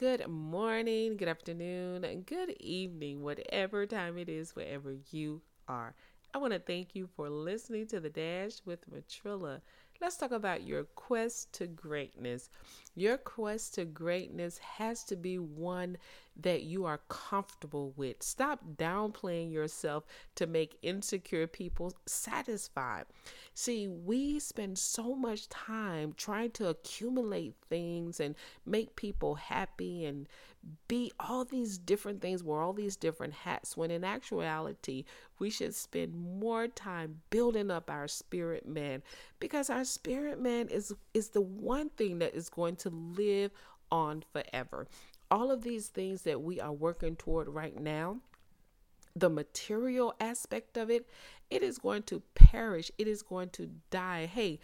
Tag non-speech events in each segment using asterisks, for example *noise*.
good morning, good afternoon, good evening, whatever time it is, wherever you are. I want to thank you for listening to The Dash with Matrilla. Let's talk about your quest to greatness. Your quest to greatness has to be one that you are comfortable with. Stop downplaying yourself to make insecure people satisfied. See, we spend so much time trying to accumulate things and make people happy and be all these different things, wear all these different hats, when in actuality, we should spend more time building up our spirit man because our spirit man is is the one thing that is going to live on forever. All of these things that we are working toward right now, the material aspect of it, it is going to perish. It is going to die. Hey,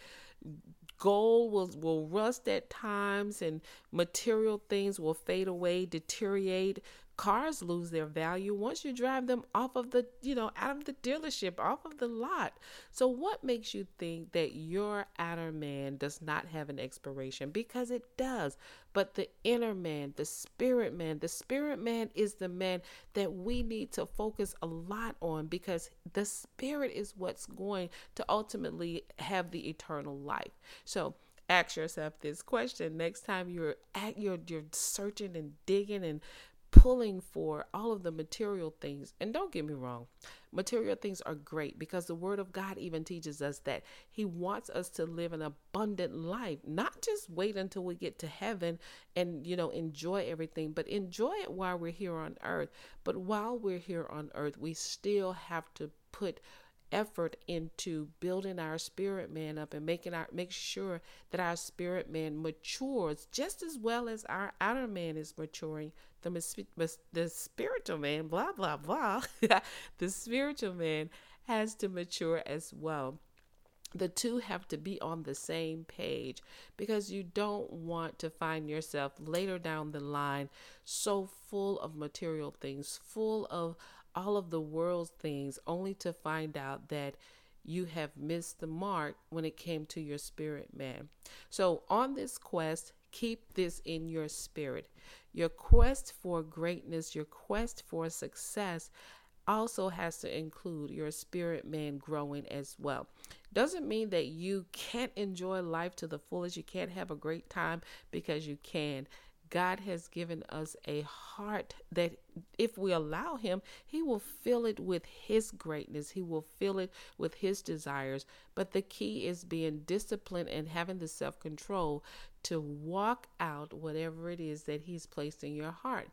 gold will will rust at times and material things will fade away deteriorate cars lose their value once you drive them off of the you know out of the dealership off of the lot. So what makes you think that your outer man does not have an expiration? Because it does. But the inner man the spirit man the spirit man is the man that we need to focus a lot on because the spirit is what's going to ultimately have the eternal life. So ask yourself this question next time you're at your you're searching and digging and pulling for all of the material things. And don't get me wrong, material things are great because the Word of God even teaches us that He wants us to live an abundant life, not just wait until we get to heaven and, you know, enjoy everything, but enjoy it while we're here on earth. But while we're here on earth, we still have to put effort into building our spirit man up and making our make sure that our spirit man matures just as well as our outer man is maturing. The the spiritual man blah blah blah *laughs* the spiritual man has to mature as well. The two have to be on the same page because you don't want to find yourself later down the line so full of material things full of all of the world's things only to find out that you have missed the mark when it came to your spirit man. So, on this quest, keep this in your spirit. Your quest for greatness, your quest for success also has to include your spirit man growing as well. Doesn't mean that you can't enjoy life to the fullest, you can't have a great time because you can. God has given us a heart that, if we allow Him, He will fill it with His greatness. He will fill it with His desires. But the key is being disciplined and having the self control to walk out whatever it is that He's placed in your heart.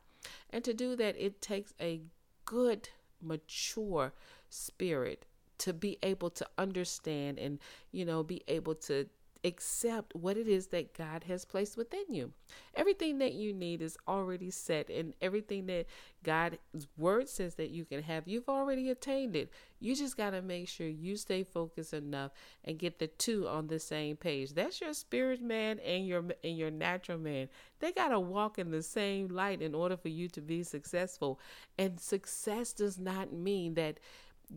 And to do that, it takes a good, mature spirit to be able to understand and, you know, be able to accept what it is that God has placed within you. Everything that you need is already set, and everything that God's word says that you can have, you've already attained it. You just got to make sure you stay focused enough and get the two on the same page. That's your spirit man and your and your natural man. They got to walk in the same light in order for you to be successful. And success does not mean that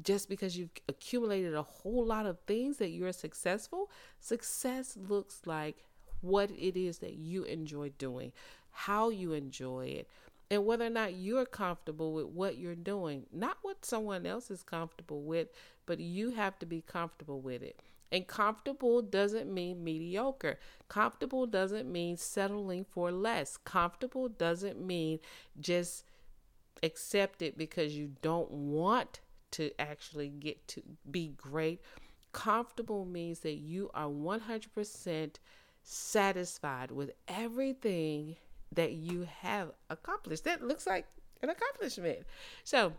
just because you've accumulated a whole lot of things that you're successful, success looks like what it is that you enjoy doing, how you enjoy it, and whether or not you're comfortable with what you're doing. Not what someone else is comfortable with, but you have to be comfortable with it. And comfortable doesn't mean mediocre. Comfortable doesn't mean settling for less. Comfortable doesn't mean just accept it because you don't want to actually get to be great. Comfortable means that you are 100% satisfied with everything that you have accomplished. That looks like an accomplishment. So,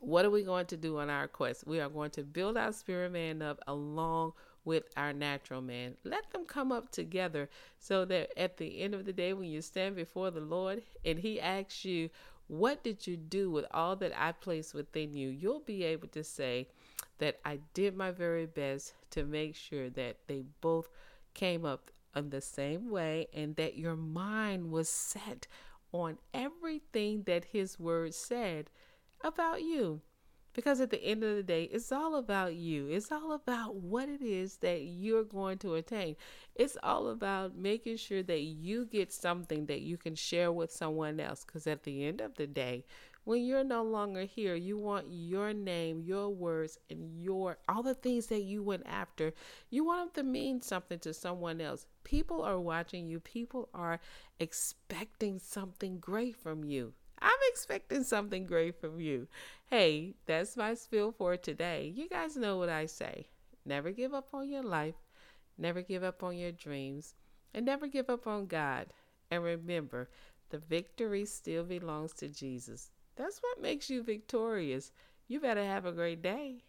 what are we going to do on our quest? We are going to build our spirit man up along with our natural man. Let them come up together so that at the end of the day, when you stand before the Lord and He asks you, what did you do with all that I placed within you? You'll be able to say that I did my very best to make sure that they both came up in the same way and that your mind was set on everything that his word said about you. Because at the end of the day, it's all about you. It's all about what it is that you're going to attain. It's all about making sure that you get something that you can share with someone else. Because at the end of the day, when you're no longer here, you want your name, your words, and your all the things that you went after, you want them to mean something to someone else. People are watching you, people are expecting something great from you. I'm expecting something great from you. Hey, that's my spiel for today. You guys know what I say. Never give up on your life, never give up on your dreams, and never give up on God. And remember, the victory still belongs to Jesus. That's what makes you victorious. You better have a great day.